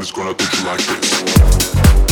nobody's gonna touch you like this.